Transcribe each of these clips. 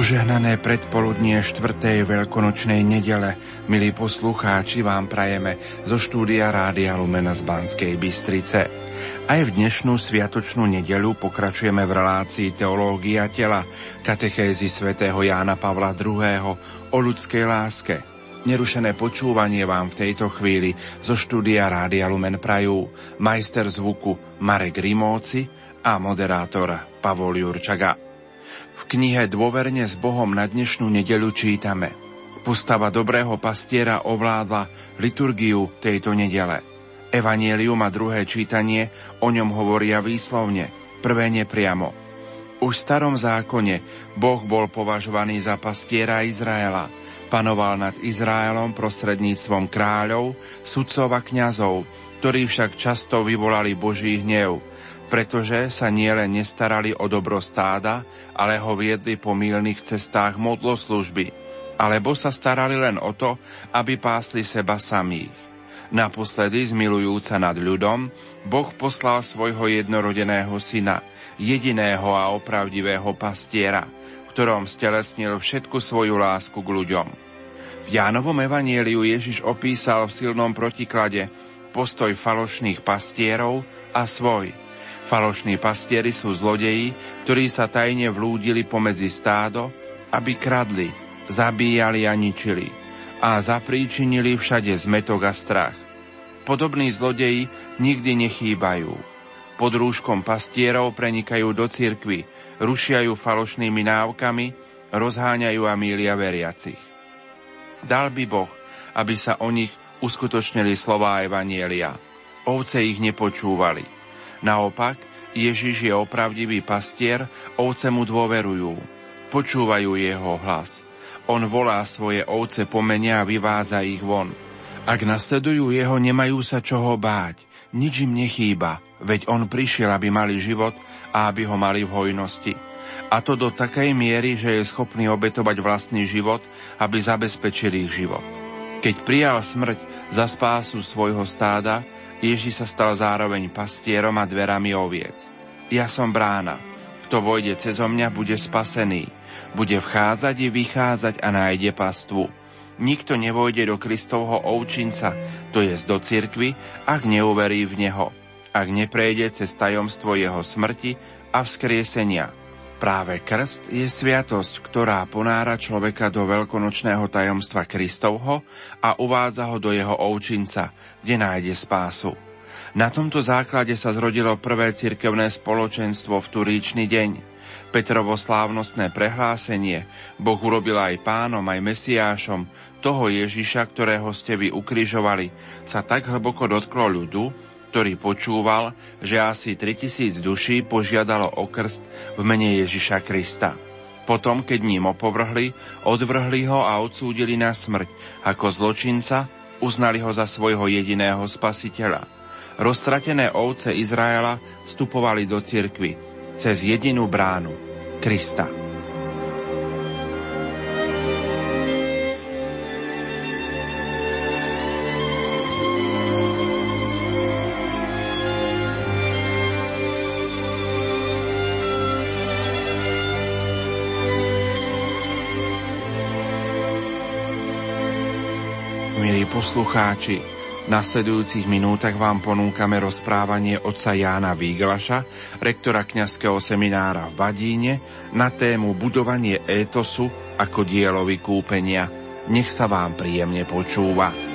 Požehnané predpoludnie 4. veľkonočnej nedele, milí poslucháči, vám prajeme zo štúdia Rádia Lumena z Banskej Bystrice. Aj v dnešnú sviatočnú nedelu pokračujeme v relácii Teológia tela, katechézy svätého Jána Pavla II. o ľudskej láske. Nerušené počúvanie vám v tejto chvíli zo štúdia Rádia Lumen Prajú majster zvuku Marek Rimóci a moderátor Pavol Jurčaga knihe Dôverne s Bohom na dnešnú nedeľu čítame. Postava dobrého pastiera ovládla liturgiu tejto nedele. Evangelium a druhé čítanie o ňom hovoria výslovne, prvé nepriamo. Už v starom zákone Boh bol považovaný za pastiera Izraela. Panoval nad Izraelom prostredníctvom kráľov, sudcov a kňazov, ktorí však často vyvolali Boží hnev – pretože sa nielen nestarali o dobro stáda, ale ho viedli po mýlnych cestách modloslužby, alebo sa starali len o to, aby pásli seba samých. Naposledy, zmilujúca nad ľudom, Boh poslal svojho jednorodeného syna, jediného a opravdivého pastiera, ktorom stelesnil všetku svoju lásku k ľuďom. V Jánovom evanieliu Ježiš opísal v silnom protiklade postoj falošných pastierov a svoj – Falošní pastieri sú zlodeji, ktorí sa tajne vlúdili pomedzi stádo, aby kradli, zabíjali a ničili a zapríčinili všade zmetok a strach. Podobní zlodeji nikdy nechýbajú. Pod rúškom pastierov prenikajú do cirkvy, rušiajú falošnými návkami, rozháňajú a mília veriacich. Dal by Boh, aby sa o nich uskutočnili slová Evanielia. Ovce ich nepočúvali. Naopak, Ježiš je opravdivý pastier, ovce mu dôverujú, počúvajú jeho hlas. On volá svoje ovce po mene a vyvádza ich von. Ak nasledujú jeho, nemajú sa čoho báť, nič im nechýba, veď on prišiel, aby mali život a aby ho mali v hojnosti. A to do takej miery, že je schopný obetovať vlastný život, aby zabezpečil ich život. Keď prijal smrť za spásu svojho stáda, Ježiš sa stal zároveň pastierom a dverami oviec. Ja som brána. Kto vojde cez mňa, bude spasený. Bude vchádzať i vychádzať a nájde pastvu. Nikto nevojde do Kristovho ovčinca, to je do cirkvy, ak neuverí v Neho, ak neprejde cez tajomstvo Jeho smrti a vzkriesenia. Práve krst je sviatosť, ktorá ponára človeka do veľkonočného tajomstva Kristovho a uvádza ho do jeho ovčinca, kde nájde spásu. Na tomto základe sa zrodilo prvé cirkevné spoločenstvo v Turíčny deň. Petrovo slávnostné prehlásenie Boh urobil aj pánom, aj Mesiášom, toho Ježiša, ktorého ste vy ukrižovali, sa tak hlboko dotklo ľudu, ktorý počúval, že asi 3000 duší požiadalo o krst v mene Ježiša Krista. Potom, keď ním opovrhli, odvrhli ho a odsúdili na smrť. Ako zločinca uznali ho za svojho jediného spasiteľa. Roztratené ovce Izraela vstupovali do cirkvy cez jedinú bránu Krista. Poslucháči, v nasledujúcich minútach vám ponúkame rozprávanie otca Jána Výglaša, rektora kňazského seminára v Badíne, na tému budovanie étosu ako dielo vykúpenia. Nech sa vám príjemne počúva.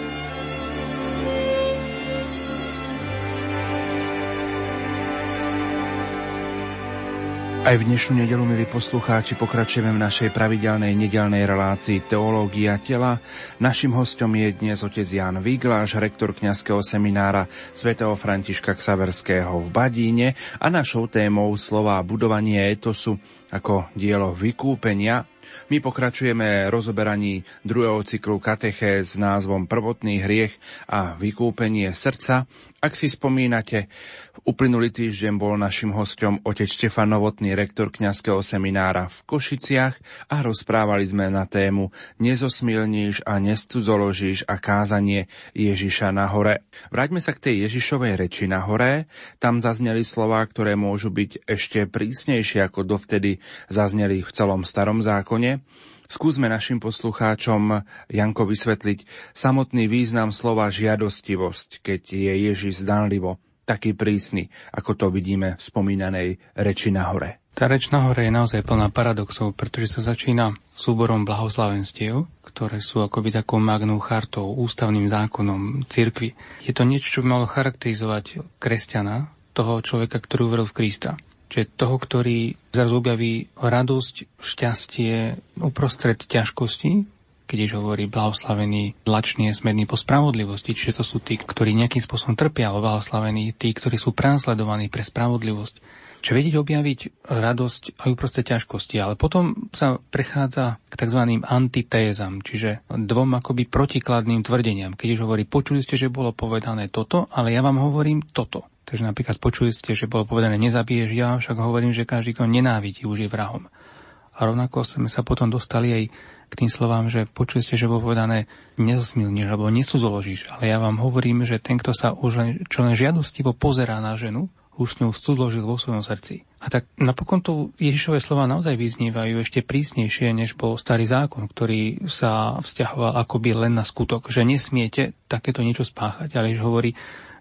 Aj v dnešnú nedelu, milí poslucháči, pokračujeme v našej pravidelnej nedelnej relácii Teológia tela. Našim hostom je dnes otec Jan Vigláš, rektor kňazského seminára svätého Františka Ksaverského v Badíne a našou témou slova budovanie etosu ako dielo vykúpenia my pokračujeme rozoberaní druhého cyklu kateché s názvom Prvotný hriech a vykúpenie srdca. Ak si spomínate, v uplynulý týždeň bol našim hostom otec Štefan Novotný, rektor kňazského seminára v Košiciach a rozprávali sme na tému Nezosmilníš a nestudzoložíš a kázanie Ježiša na hore. Vráťme sa k tej Ježišovej reči na hore. Tam zazneli slová, ktoré môžu byť ešte prísnejšie ako dovtedy zazneli v celom starom zákone. Skúsme našim poslucháčom, Janko, vysvetliť samotný význam slova žiadostivosť, keď je Ježiš zdanlivo taký prísny, ako to vidíme v spomínanej reči na hore. Tá reč na hore je naozaj plná paradoxov, pretože sa začína súborom blahoslavenstiev, ktoré sú akoby takou magnou chartou, ústavným zákonom cirkvi. Je to niečo, čo by malo charakterizovať kresťana, toho človeka, ktorý uveril v Krista. Čiže toho, ktorý zrazu objaví radosť, šťastie uprostred ťažkosti, keď už hovorí blahoslavený, lačný je smedný po spravodlivosti, čiže to sú tí, ktorí nejakým spôsobom trpia, o blahoslavení, tí, ktorí sú prenasledovaní pre spravodlivosť. Čiže vedieť objaviť radosť aj uprostred ťažkosti, ale potom sa prechádza k tzv. antitézam, čiže dvom akoby protikladným tvrdeniam. Keď hovorí, počuli ste, že bolo povedané toto, ale ja vám hovorím toto. Takže napríklad počuli ste, že bolo povedané nezabiješ, ja však hovorím, že každý, kto nenávidí, už je vrahom. A rovnako sme sa potom dostali aj k tým slovám, že počuli ste, že bolo povedané nezosmilníš alebo nesúzoložíš, ale ja vám hovorím, že ten, kto sa už len, čo len žiadostivo pozerá na ženu, už s ňou súdložil vo svojom srdci. A tak napokon tu Ježišové slova naozaj vyznievajú ešte prísnejšie, než bol starý zákon, ktorý sa vzťahoval akoby len na skutok, že nesmiete takéto niečo spáchať, ale Ježiš hovorí,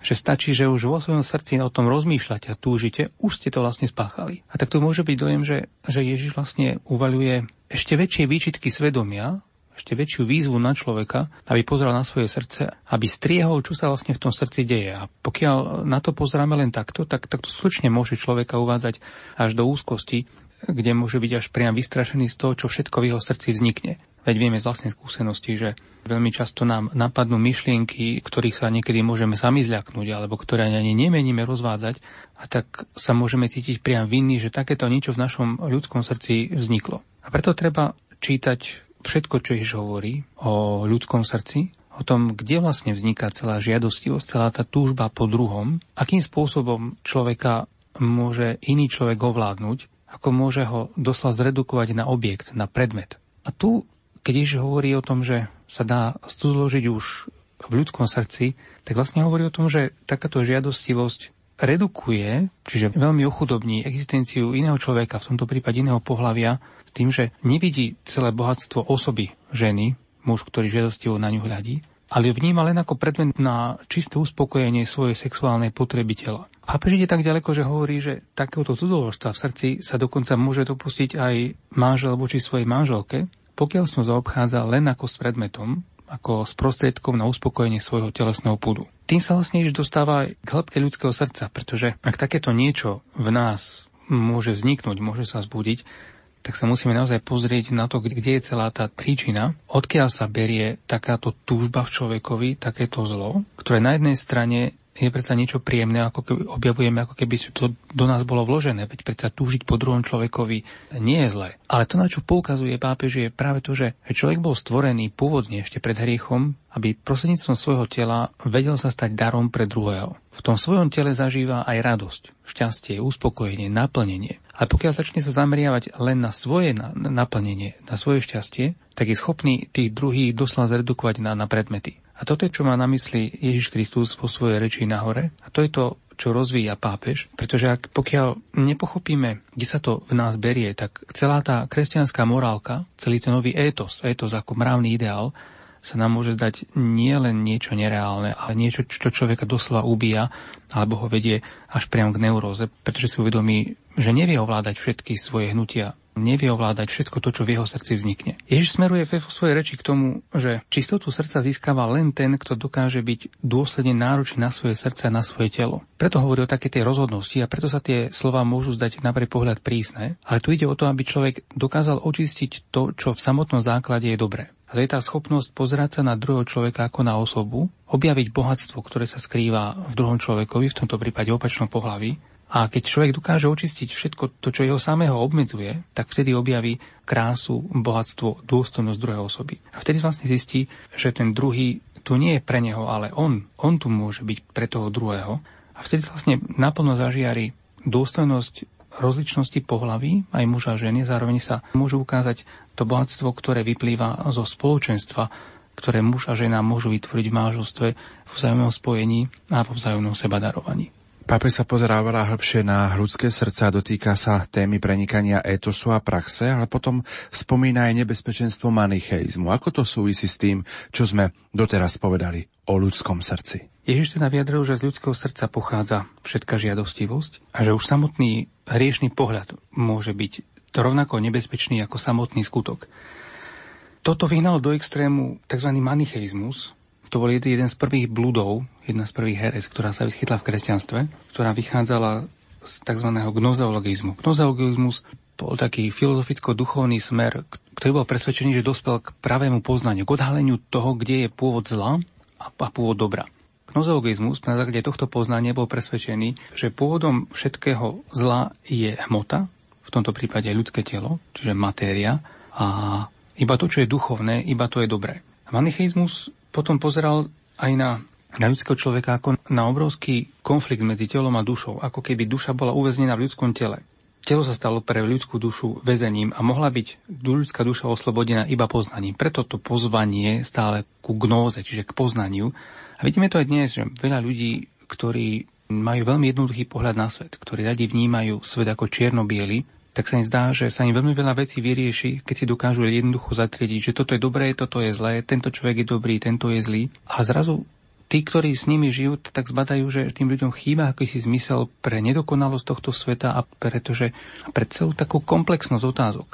že stačí, že už vo svojom srdci o tom rozmýšľate a túžite, už ste to vlastne spáchali. A tak to môže byť dojem, že, že Ježiš vlastne uvaľuje ešte väčšie výčitky svedomia ešte väčšiu výzvu na človeka, aby pozeral na svoje srdce, aby striehol, čo sa vlastne v tom srdci deje. A pokiaľ na to pozeráme len takto, tak, tak to skutočne môže človeka uvádzať až do úzkosti, kde môže byť až priam vystrašený z toho, čo všetko v jeho srdci vznikne. Veď vieme z vlastnej skúsenosti, že veľmi často nám napadnú myšlienky, ktorých sa niekedy môžeme sami zľaknúť, alebo ktoré ani nemeníme rozvádzať, a tak sa môžeme cítiť priam vinný, že takéto niečo v našom ľudskom srdci vzniklo. A preto treba čítať všetko, čo Ježiš hovorí o ľudskom srdci, o tom, kde vlastne vzniká celá žiadostivosť, celá tá túžba po druhom, akým spôsobom človeka môže iný človek ovládnuť, ako môže ho doslova zredukovať na objekt, na predmet. A tu, keď Ježiš hovorí o tom, že sa dá zložiť už v ľudskom srdci, tak vlastne hovorí o tom, že takáto žiadostivosť redukuje, čiže veľmi ochudobní existenciu iného človeka, v tomto prípade iného pohľavia, tým, že nevidí celé bohatstvo osoby ženy, muž, ktorý žiadostivo na ňu hľadí, ale ju vníma len ako predmet na čisté uspokojenie svojej sexuálnej potreby tela. Pápež ide tak ďaleko, že hovorí, že takéhoto cudzoložstva v srdci sa dokonca môže dopustiť aj manžel voči svojej manželke, pokiaľ som zaobchádza len ako s predmetom, ako s prostriedkom na uspokojenie svojho telesného púdu. Tým sa vlastne už dostáva aj k hĺbke ľudského srdca, pretože ak takéto niečo v nás môže vzniknúť, môže sa zbudiť, tak sa musíme naozaj pozrieť na to, kde je celá tá príčina, odkiaľ sa berie takáto túžba v človekovi, takéto zlo, ktoré na jednej strane je predsa niečo príjemné, ako keby objavujeme, ako keby to do nás bolo vložené. Veď predsa túžiť po druhom človekovi nie je zlé. Ale to, na čo poukazuje pápež, je práve to, že človek bol stvorený pôvodne ešte pred hriechom, aby prostredníctvom svojho tela vedel sa stať darom pre druhého. V tom svojom tele zažíva aj radosť, šťastie, uspokojenie, naplnenie. Ale pokiaľ začne sa zameriavať len na svoje naplnenie, na svoje šťastie, tak je schopný tých druhých doslova zredukovať na, na predmety. A toto je, čo má na mysli Ježiš Kristus vo svojej reči nahore. A to je to, čo rozvíja pápež, pretože ak pokiaľ nepochopíme, kde sa to v nás berie, tak celá tá kresťanská morálka, celý ten nový étos, étos ako mravný ideál, sa nám môže zdať nie len niečo nereálne, ale niečo, čo človeka doslova ubíja, alebo ho vedie až priam k neuróze, pretože si uvedomí, že nevie ovládať všetky svoje hnutia, nevie ovládať všetko to, čo v jeho srdci vznikne. Ježiš smeruje vo svojej reči k tomu, že čistotu srdca získava len ten, kto dokáže byť dôsledne náročný na svoje srdce a na svoje telo. Preto hovorí o také tej rozhodnosti a preto sa tie slova môžu zdať na prvý pohľad prísne, ale tu ide o to, aby človek dokázal očistiť to, čo v samotnom základe je dobré. A to je tá schopnosť pozerať sa na druhého človeka ako na osobu, objaviť bohatstvo, ktoré sa skrýva v druhom človekovi, v tomto prípade opačnom pohlaví, a keď človek dokáže očistiť všetko to, čo jeho samého obmedzuje, tak vtedy objaví krásu, bohatstvo, dôstojnosť druhej osoby. A vtedy vlastne zistí, že ten druhý tu nie je pre neho, ale on. On tu môže byť pre toho druhého. A vtedy vlastne naplno zažiari dôstojnosť rozličnosti pohlaví, aj muža a ženy, zároveň sa môžu ukázať to bohatstvo, ktoré vyplýva zo spoločenstva, ktoré muž a žena môžu vytvoriť v manželstve v vzájomnom spojení a vo vzájomnom sebadarovaní. Pápež sa pozerá veľa hĺbšie na ľudské srdca, dotýka sa témy prenikania etosu a praxe, ale potom spomína aj nebezpečenstvo manicheizmu. Ako to súvisí s tým, čo sme doteraz povedali o ľudskom srdci? Ježiš teda vyjadril, že z ľudského srdca pochádza všetká žiadostivosť a že už samotný hriešný pohľad môže byť rovnako nebezpečný ako samotný skutok. Toto vyhnalo do extrému tzv. manicheizmus, to bol jeden z prvých bludov, jedna z prvých heres, ktorá sa vyskytla v kresťanstve, ktorá vychádzala z tzv. gnozeologizmu. Gnozeologizmus bol taký filozoficko-duchovný smer, ktorý bol presvedčený, že dospel k pravému poznaniu, k odhaleniu toho, kde je pôvod zla a pôvod dobra. Gnozeologizmus na základe tohto poznania bol presvedčený, že pôvodom všetkého zla je hmota, v tomto prípade ľudské telo, čiže matéria, a iba to, čo je duchovné, iba to je dobré. Manicheizmus potom pozeral aj na, na ľudského človeka ako na obrovský konflikt medzi telom a dušou, ako keby duša bola uväznená v ľudskom tele. Telo sa stalo pre ľudskú dušu väzením a mohla byť ľudská duša oslobodená iba poznaním. Preto to pozvanie stále ku gnóze, čiže k poznaniu. A vidíme to aj dnes, že veľa ľudí, ktorí majú veľmi jednoduchý pohľad na svet, ktorí radi vnímajú svet ako čierno tak sa im zdá, že sa im veľmi veľa vecí vyrieši, keď si dokážu jednoducho zatriediť, že toto je dobré, toto je zlé, tento človek je dobrý, tento je zlý. A zrazu tí, ktorí s nimi žijú, tak zbadajú, že tým ľuďom chýba akýsi zmysel pre nedokonalosť tohto sveta a pretože pre celú takú komplexnosť otázok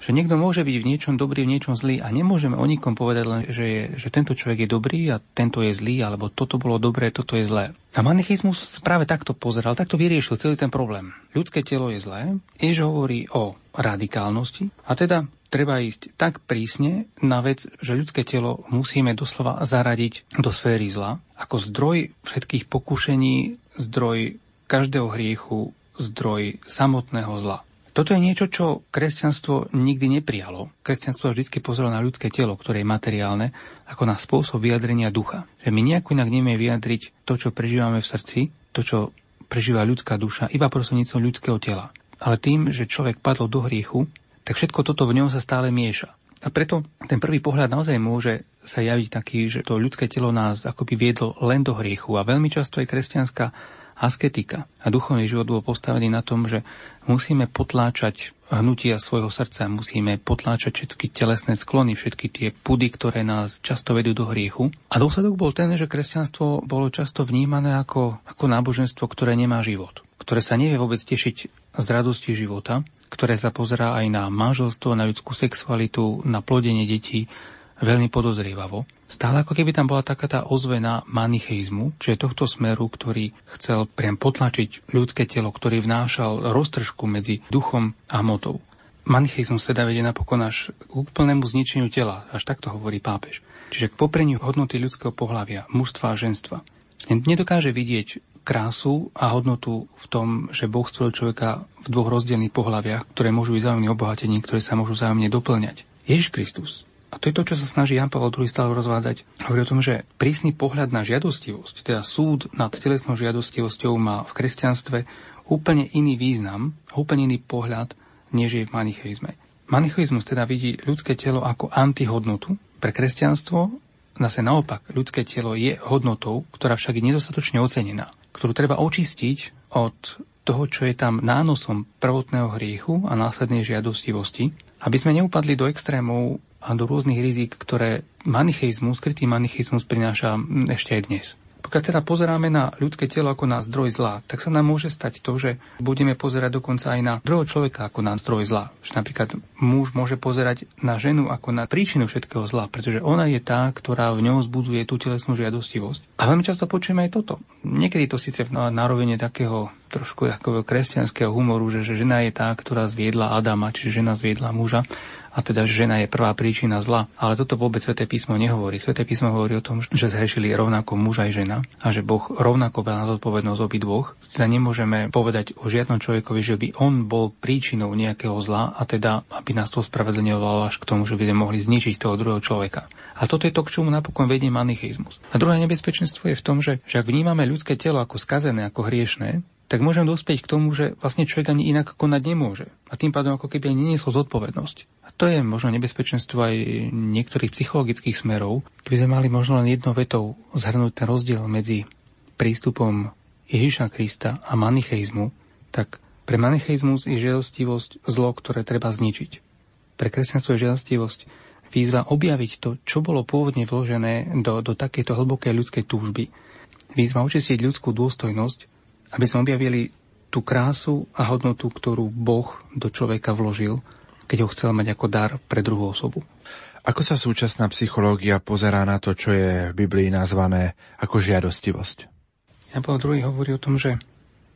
že niekto môže byť v niečom dobrý, v niečom zlý a nemôžeme o nikom povedať len, že, je, že tento človek je dobrý a tento je zlý, alebo toto bolo dobré, toto je zlé. A manichizmus práve takto pozeral, takto vyriešil celý ten problém. Ľudské telo je zlé, Jež hovorí o radikálnosti a teda treba ísť tak prísne na vec, že ľudské telo musíme doslova zaradiť do sféry zla ako zdroj všetkých pokušení, zdroj každého hriechu, zdroj samotného zla. Toto je niečo, čo kresťanstvo nikdy neprijalo. Kresťanstvo vždy pozrelo na ľudské telo, ktoré je materiálne, ako na spôsob vyjadrenia ducha. Že my nejako inak nevieme vyjadriť to, čo prežívame v srdci, to, čo prežíva ľudská duša, iba prostredníctvom ľudského tela. Ale tým, že človek padol do hriechu, tak všetko toto v ňom sa stále mieša. A preto ten prvý pohľad naozaj môže sa javiť taký, že to ľudské telo nás akoby viedlo len do hriechu. A veľmi často aj kresťanská asketika a duchovný život bol postavený na tom, že musíme potláčať hnutia svojho srdca, musíme potláčať všetky telesné sklony, všetky tie pudy, ktoré nás často vedú do hriechu. A dôsledok bol ten, že kresťanstvo bolo často vnímané ako, ako náboženstvo, ktoré nemá život, ktoré sa nevie vôbec tešiť z radosti života, ktoré sa pozerá aj na manželstvo, na ľudskú sexualitu, na plodenie detí veľmi podozrievavo stále ako keby tam bola taká tá ozvena manicheizmu, čiže tohto smeru, ktorý chcel priam potlačiť ľudské telo, ktorý vnášal roztržku medzi duchom a hmotou. Manicheizmus teda vedie napokon až k úplnému zničeniu tela, až takto hovorí pápež. Čiže k popreniu hodnoty ľudského pohľavia, mužstva a ženstva. Nedokáže vidieť krásu a hodnotu v tom, že Boh stvoril človeka v dvoch rozdielných pohľaviach, ktoré môžu byť zájomne obohatení, ktoré sa môžu zájomne doplňať. Ježiš Kristus a to je to, čo sa snaží Jan Pavel II stále rozvádzať. Hovorí o tom, že prísny pohľad na žiadostivosť, teda súd nad telesnou žiadostivosťou má v kresťanstve úplne iný význam, úplne iný pohľad, než je v manicheizme. Manicheizmus teda vidí ľudské telo ako antihodnotu. Pre kresťanstvo zase naopak ľudské telo je hodnotou, ktorá však je nedostatočne ocenená, ktorú treba očistiť od toho, čo je tam nánosom prvotného hriechu a následnej žiadostivosti, aby sme neupadli do extrémov a do rôznych rizik, ktoré manicheizmus, skrytý manicheizmus prináša ešte aj dnes. Pokiaľ teda pozeráme na ľudské telo ako na zdroj zla, tak sa nám môže stať to, že budeme pozerať dokonca aj na druhého človeka ako na zdroj zla. Že napríklad muž môže pozerať na ženu ako na príčinu všetkého zla, pretože ona je tá, ktorá v ňom zbudzuje tú telesnú žiadostivosť. A veľmi často počujeme aj toto. Niekedy to síce na rovine takého trošku takového kresťanského humoru, že, že žena je tá, ktorá zviedla Adama, čiže žena zviedla muža a teda žena je prvá príčina zla. Ale toto vôbec Sveté písmo nehovorí. Sveté písmo hovorí o tom, že zhrešili rovnako muž aj žena a že Boh rovnako bral na zodpovednosť obi dvoch. Teda nemôžeme povedať o žiadnom človekovi, že by on bol príčinou nejakého zla a teda, aby nás to spravedlňovalo až k tomu, že by sme mohli zničiť toho druhého človeka. A toto je to, k čomu napokon vedie manicheizmus. A druhé nebezpečenstvo je v tom, že, že ak vnímame ľudské telo ako skazené, ako hriešné, tak môžem dospieť k tomu, že vlastne človek ani inak konať nemôže. A tým pádom ako keby ani neniesol zodpovednosť. A to je možno nebezpečenstvo aj niektorých psychologických smerov, keby sme mali možno len jednou vetou zhrnúť ten rozdiel medzi prístupom Ježiša Krista a manicheizmu, tak pre manicheizmus je žiadostivosť zlo, ktoré treba zničiť. Pre kresťanstvo je žiadostivosť výzva objaviť to, čo bolo pôvodne vložené do, do takejto hlbokej ľudskej túžby. Výzva očistiť ľudskú dôstojnosť, aby sme objavili tú krásu a hodnotu, ktorú Boh do človeka vložil, keď ho chcel mať ako dar pre druhú osobu. Ako sa súčasná psychológia pozerá na to, čo je v Biblii nazvané ako žiadostivosť? Ja Pavel druhý hovorí o tom, že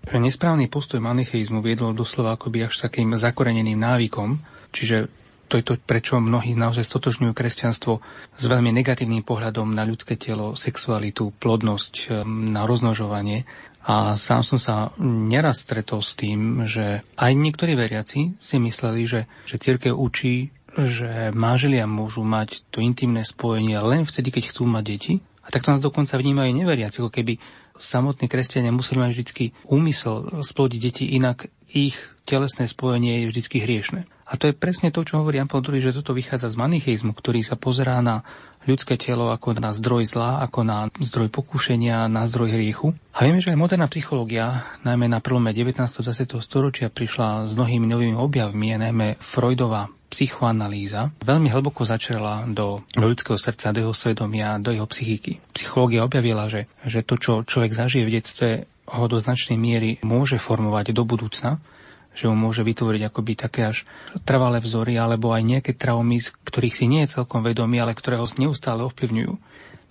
že nesprávny postoj manicheizmu viedol doslova akoby až takým zakoreneným návykom, čiže to je to, prečo mnohí naozaj stotožňujú kresťanstvo s veľmi negatívnym pohľadom na ľudské telo, sexualitu, plodnosť, ehm, na rozmnožovanie. A sám som sa neraz stretol s tým, že aj niektorí veriaci si mysleli, že, že církev učí, že máželia môžu mať to intimné spojenie len vtedy, keď chcú mať deti. A takto nás dokonca vnímajú neveriaci, ako keby samotní kresťania museli mať vždy úmysel splodiť deti, inak ich telesné spojenie je vždy hriešne. A to je presne to, čo hovorí Jan že toto vychádza z manicheizmu, ktorý sa pozerá na ľudské telo ako na zdroj zla, ako na zdroj pokušenia, na zdroj hriechu. A vieme, že aj moderná psychológia, najmä na prelome 19. a 20. storočia, prišla s mnohými novými objavmi, najmä Freudová psychoanalýza veľmi hlboko začala do ľudského srdca, do jeho svedomia, do jeho psychiky. Psychológia objavila, že, že to, čo človek zažije v detstve, ho do značnej miery môže formovať do budúcna že mu môže vytvoriť akoby také až trvalé vzory alebo aj nejaké traumy, z ktorých si nie je celkom vedomý, ale ktoré ho neustále ovplyvňujú.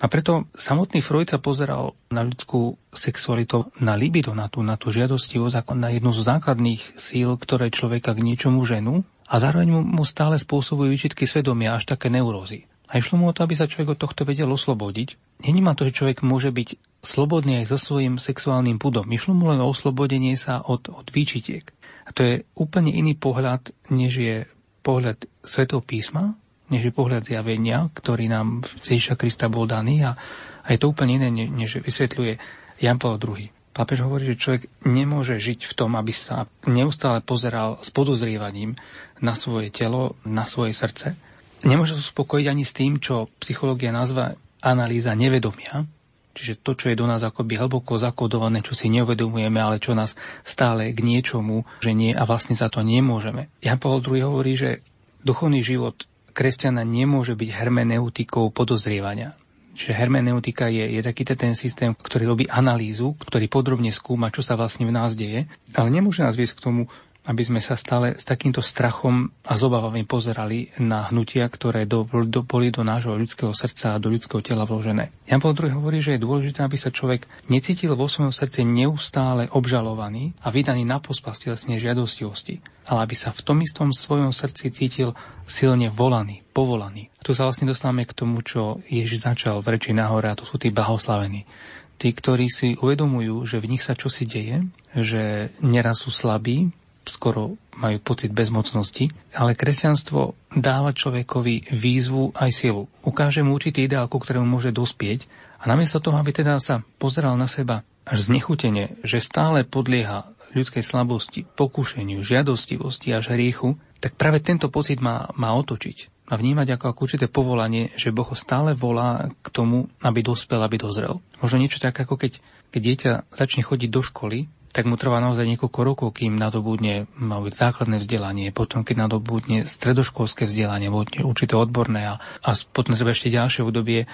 A preto samotný Freud sa pozeral na ľudskú sexualitu, na libido, na tú, na tú žiadostivosť ako na jednu z základných síl, ktoré človeka k niečomu ženú a zároveň mu stále spôsobujú výčitky svedomia až také neurózy. A išlo mu o to, aby sa človek od tohto vedel oslobodiť. Není ma to, že človek môže byť slobodný aj so svojím sexuálnym pudom. Išlo mu len o oslobodenie sa od, od výčitiek. A to je úplne iný pohľad, než je pohľad Svetov písma, než je pohľad zjavenia, ktorý nám z Ježiša Krista bol daný a, a je to úplne iné, než vysvetľuje Jan Paul II. Pápež hovorí, že človek nemôže žiť v tom, aby sa neustále pozeral s podozrievaním na svoje telo, na svoje srdce. Nemôže sa uspokojiť ani s tým, čo psychológia nazva analýza nevedomia, Čiže to, čo je do nás akoby hlboko zakodované, čo si neuvedomujeme, ale čo nás stále k niečomu nie a vlastne za to nemôžeme. Jan Paul II hovorí, že duchovný život kresťana nemôže byť hermeneutikou podozrievania. Čiže hermeneutika je, je taký ten systém, ktorý robí analýzu, ktorý podrobne skúma, čo sa vlastne v nás deje, ale nemôže nás viesť k tomu, aby sme sa stále s takýmto strachom a zobavami pozerali na hnutia, ktoré do, do, boli do nášho ľudského srdca a do ľudského tela vložené. Jan Paul II hovorí, že je dôležité, aby sa človek necítil vo svojom srdci neustále obžalovaný a vydaný na pospas telesnej žiadostivosti, ale aby sa v tom istom svojom srdci cítil silne volaný, povolaný. A tu sa vlastne dostávame k tomu, čo Ježiš začal v reči nahore, a to sú tí blahoslavení tí, ktorí si uvedomujú, že v nich sa čosi deje, že neraz sú slabí, skoro majú pocit bezmocnosti, ale kresťanstvo dáva človekovi výzvu aj silu. Ukáže mu určitý ideál, ku ktorému môže dospieť a namiesto toho, aby teda sa pozeral na seba až znechutene, že stále podlieha ľudskej slabosti, pokušeniu, žiadostivosti až hriechu, tak práve tento pocit má, má otočiť a vnímať ako, ako určité povolanie, že Boh stále volá k tomu, aby dospel, aby dozrel. Možno niečo tak, ako keď, keď dieťa začne chodiť do školy tak mu trvá naozaj niekoľko rokov, kým nadobudne základné vzdelanie, potom keď nadobudne stredoškolské vzdelanie, určité odborné a, a potom treba ešte ďalšie obdobie,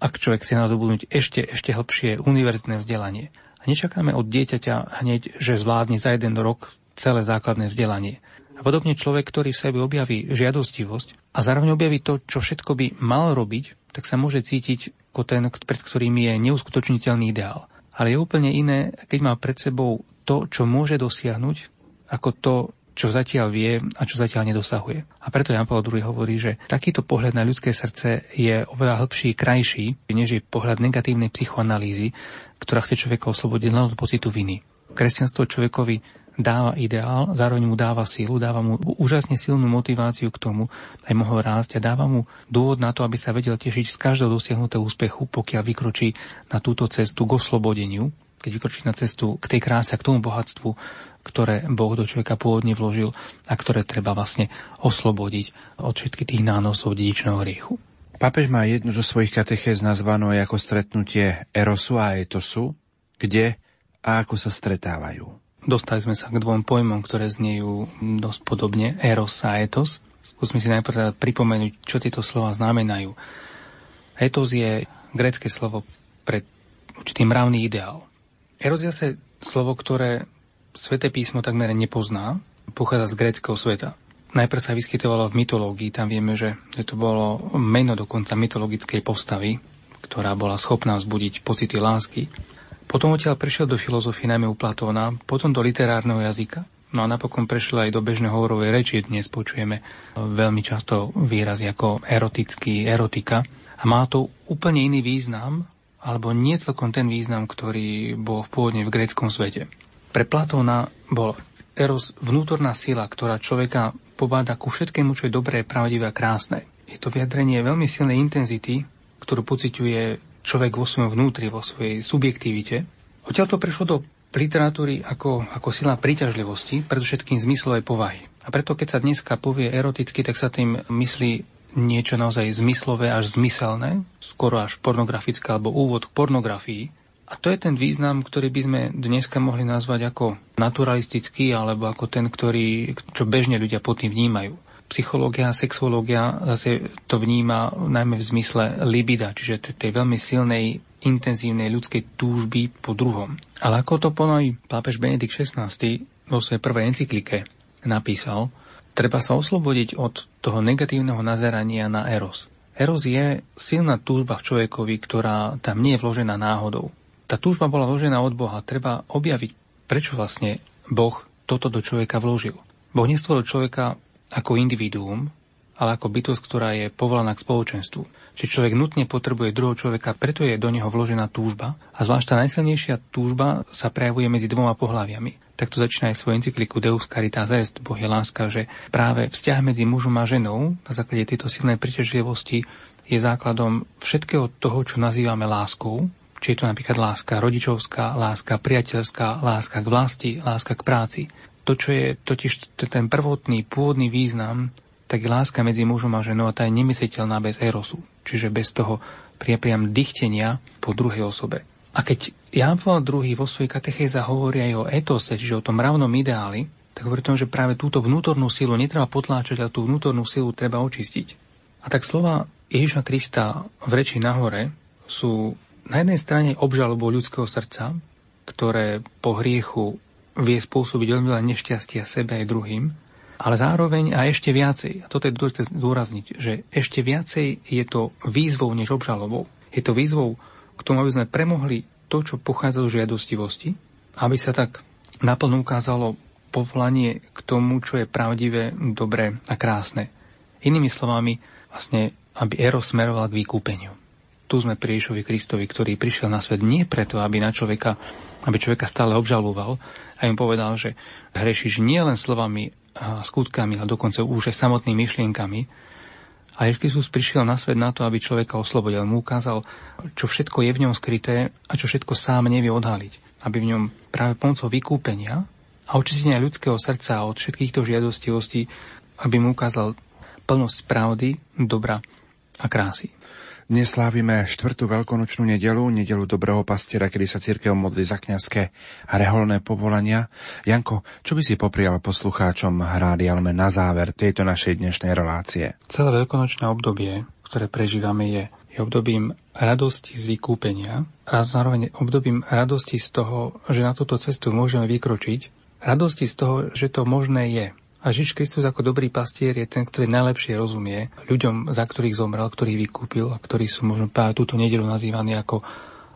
ak človek chce nadobudnúť ešte, ešte hlbšie univerzitné vzdelanie. A nečakáme od dieťaťa hneď, že zvládne za jeden rok celé základné vzdelanie. A podobne človek, ktorý v sebe objaví žiadostivosť a zároveň objaví to, čo všetko by mal robiť, tak sa môže cítiť ako ten, pred ktorým je neuskutočniteľný ideál ale je úplne iné, keď má pred sebou to, čo môže dosiahnuť, ako to, čo zatiaľ vie a čo zatiaľ nedosahuje. A preto Jan Paul II hovorí, že takýto pohľad na ľudské srdce je oveľa hĺbší, krajší, než je pohľad negatívnej psychoanalýzy, ktorá chce človeka oslobodiť len od pocitu viny. Kresťanstvo človekovi dáva ideál, zároveň mu dáva sílu, dáva mu úžasne silnú motiváciu k tomu, aj mohol rásť a dáva mu dôvod na to, aby sa vedel tešiť z každého dosiahnutého úspechu, pokiaľ vykročí na túto cestu k oslobodeniu, keď vykročí na cestu k tej kráse k tomu bohatstvu, ktoré Boh do človeka pôvodne vložil a ktoré treba vlastne oslobodiť od všetkých tých nánosov dedičného hriechu. Papež má jednu zo svojich katechéz nazvanú ako stretnutie Erosu a Etosu, kde a ako sa stretávajú. Dostali sme sa k dvom pojmom, ktoré znejú dosť podobne, eros a etos. Skúsme si najprv teda pripomenúť, čo tieto slova znamenajú. Etos je grecké slovo pre určitý mravný ideál. Eros je slovo, ktoré Svete písmo takmer nepozná, pochádza z gréckého sveta. Najprv sa vyskytovalo v mytológii, tam vieme, že to bolo meno dokonca mytologickej postavy, ktorá bola schopná vzbudiť pocity lásky. Potom odtiaľ prešiel do filozofie, najmä u Platóna, potom do literárneho jazyka, no a napokon prešiel aj do bežnej hovorovej reči. Dnes počujeme veľmi často výrazy ako erotický, erotika. A má to úplne iný význam, alebo nie celkom ten význam, ktorý bol v pôvodne v gréckom svete. Pre Platóna bol eros vnútorná sila, ktorá človeka pobáda ku všetkému, čo je dobré, pravdivé a krásne. Je to vyjadrenie veľmi silnej intenzity, ktorú pociťuje človek vo svojom vnútri, vo svojej subjektivite. Odtiaľ to prešlo do literatúry ako, ako sila príťažlivosti, predovšetkým zmyslovej povahy. A preto, keď sa dneska povie eroticky, tak sa tým myslí niečo naozaj zmyslové až zmyselné, skoro až pornografické alebo úvod k pornografii, a to je ten význam, ktorý by sme dneska mohli nazvať ako naturalistický, alebo ako ten, ktorý, čo bežne ľudia pod tým vnímajú. Psychológia a sexuológia zase to vníma najmä v zmysle libida, čiže tej veľmi silnej, intenzívnej ľudskej túžby po druhom. Ale ako to ponojí pápež Benedikt XVI vo svojej prvej encyklike napísal, treba sa oslobodiť od toho negatívneho nazerania na eros. Eros je silná túžba v človekovi, ktorá tam nie je vložená náhodou. Tá túžba bola vložená od Boha. Treba objaviť, prečo vlastne Boh toto do človeka vložil. Boh nestvoril človeka ako individuum, ale ako bytosť, ktorá je povolaná k spoločenstvu. Čiže človek nutne potrebuje druhého človeka, preto je do neho vložená túžba a zvlášť tá najsilnejšia túžba sa prejavuje medzi dvoma pohľaviami. Takto začína aj svoju encykliku Deus Caritas Est, Boh je láska, že práve vzťah medzi mužom a ženou na základe tejto silnej príťažlivosti je základom všetkého toho, čo nazývame láskou, či je to napríklad láska rodičovská, láska priateľská, láska k vlasti, láska k práci. To, čo je totiž ten prvotný, pôvodný význam, tak je láska medzi mužom a ženou a tá je nemysliteľná bez erosu. Čiže bez toho priapriam dychtenia po druhej osobe. A keď Ján Paul II vo svojej katechéze hovorí aj o etose, čiže o tom ravnom ideáli, tak hovorí tom, že práve túto vnútornú silu netreba potláčať, ale tú vnútornú silu treba očistiť. A tak slova Ježiša Krista v reči nahore sú na jednej strane obžalobu ľudského srdca, ktoré po hriechu vie spôsobiť veľmi veľa nešťastia sebe aj druhým, ale zároveň a ešte viacej, a toto je dôležité zdôrazniť, že ešte viacej je to výzvou než obžalobou. Je to výzvou k tomu, aby sme premohli to, čo pochádza z žiadostivosti, aby sa tak naplno ukázalo povolanie k tomu, čo je pravdivé, dobré a krásne. Inými slovami, vlastne, aby Eros smeroval k vykúpeniu tu sme pri Ježovi Kristovi, ktorý prišiel na svet nie preto, aby na človeka, aby človeka stále obžaloval a im povedal, že hrešiš nie len slovami a skutkami, ale dokonca už aj samotnými myšlienkami. A Ježiš Kristus prišiel na svet na to, aby človeka oslobodil. Mu ukázal, čo všetko je v ňom skryté a čo všetko sám nevie odhaliť. Aby v ňom práve pomocou vykúpenia a očistenia ľudského srdca od všetkýchto žiadostivostí, aby mu ukázal plnosť pravdy, dobra a krásy. Dnes slávime štvrtú veľkonočnú nedelu, nedelu dobrého pastiera, kedy sa církev modlí za kňazské a reholné povolania. Janko, čo by si poprial poslucháčom Hrády Alme na záver tejto našej dnešnej relácie? Celé veľkonočné obdobie, ktoré prežívame, je, je obdobím radosti z vykúpenia a zároveň obdobím radosti z toho, že na túto cestu môžeme vykročiť, radosti z toho, že to možné je, a Žiž Kristus ako dobrý pastier je ten, ktorý najlepšie rozumie ľuďom, za ktorých zomrel, ktorých vykúpil a ktorí sú možno práve túto nedelu nazývaní ako,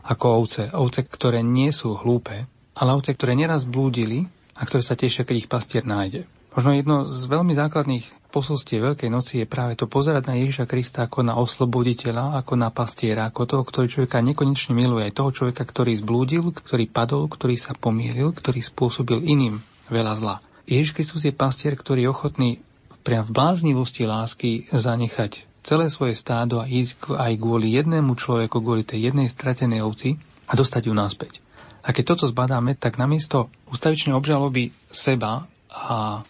ako ovce. Ovce, ktoré nie sú hlúpe, ale ovce, ktoré neraz blúdili a ktoré sa tešia, keď ich pastier nájde. Možno jedno z veľmi základných posolstiev Veľkej noci je práve to pozerať na Ježiša Krista ako na osloboditeľa, ako na pastiera, ako toho, ktorý človeka nekonečne miluje, aj toho človeka, ktorý zblúdil, ktorý padol, ktorý sa pomýlil, ktorý spôsobil iným veľa zla. Ježiš Kristus je pastier, ktorý je ochotný priam v bláznivosti lásky zanechať celé svoje stádo a ísť aj kvôli jednému človeku, kvôli tej jednej stratenej ovci a dostať ju naspäť. A keď toto zbadáme, tak namiesto ustavičnej obžaloby seba a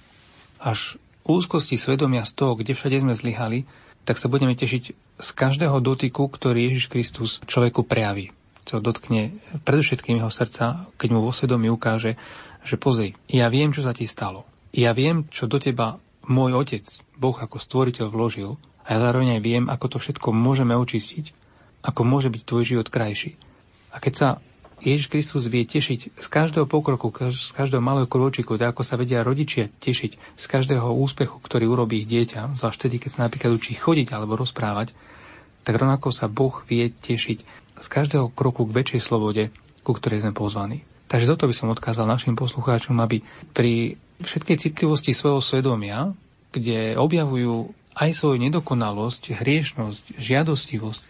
až úzkosti svedomia z toho, kde všade sme zlyhali, tak sa budeme tešiť z každého dotyku, ktorý Ježiš Kristus človeku prejaví. sa dotkne predovšetkým jeho srdca, keď mu vo svedomí ukáže, že pozri, ja viem, čo sa ti stalo. Ja viem, čo do teba môj otec, Boh ako stvoriteľ vložil a ja zároveň aj viem, ako to všetko môžeme očistiť, ako môže byť tvoj život krajší. A keď sa Ježiš Kristus vie tešiť z každého pokroku, z každého malého krôčiku, tak ako sa vedia rodičia tešiť z každého úspechu, ktorý urobí ich dieťa, zvlášť vtedy, keď sa napríklad učí chodiť alebo rozprávať, tak rovnako sa Boh vie tešiť z každého kroku k väčšej slobode, ku ktorej sme pozvaní. Takže toto by som odkázal našim poslucháčom, aby pri všetkej citlivosti svojho svedomia, kde objavujú aj svoju nedokonalosť, hriešnosť, žiadostivosť,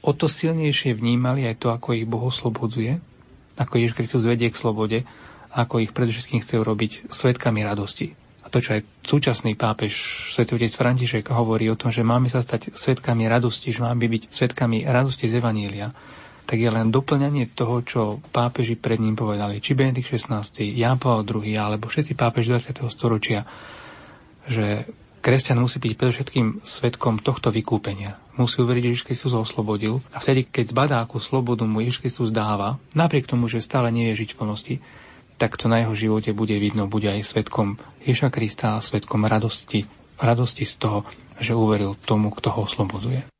o to silnejšie vnímali aj to, ako ich Boh oslobodzuje, ako Ježiš Kristus vedie k slobode, ako ich predovšetkým chce urobiť svetkami radosti. A to, čo aj súčasný pápež, svätý otec František, hovorí o tom, že máme sa stať svetkami radosti, že máme byť svetkami radosti z Evanília, tak je len doplňanie toho, čo pápeži pred ním povedali, či Benedikt XVI, Jan Pavel II, alebo všetci pápeži 20. storočia, že kresťan musí byť predovšetkým svetkom tohto vykúpenia. Musí uveriť, že Ježiš Kristus ho oslobodil a vtedy, keď zbadá, akú slobodu mu Ježiš Kristus dáva, napriek tomu, že stále nevie žiť v plnosti, tak to na jeho živote bude vidno, bude aj svetkom Ježa Krista a svetkom radosti, radosti z toho, že uveril tomu, kto ho oslobodzuje.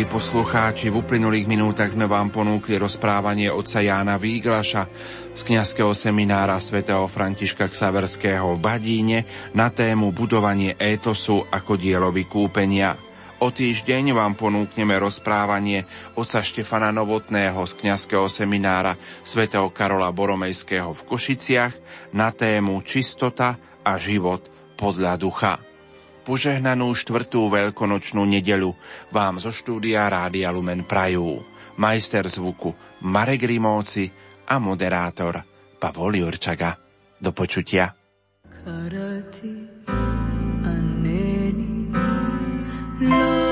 Milí poslucháči, v uplynulých minútach sme vám ponúkli rozprávanie otca Jána Výglaša z kňazského seminára svätého Františka Ksaverského v Badíne na tému budovanie étosu ako dielo vykúpenia. O týždeň vám ponúkneme rozprávanie oca Štefana Novotného z kňazského seminára svätého Karola Boromejského v Košiciach na tému Čistota a život podľa ducha požehnanú štvrtú veľkonočnú nedelu vám zo štúdia Rádia Lumen Prajú. Majster zvuku Marek Rimóci a moderátor Pavol Jurčaga. Do počutia. Karate, aneni, love. No-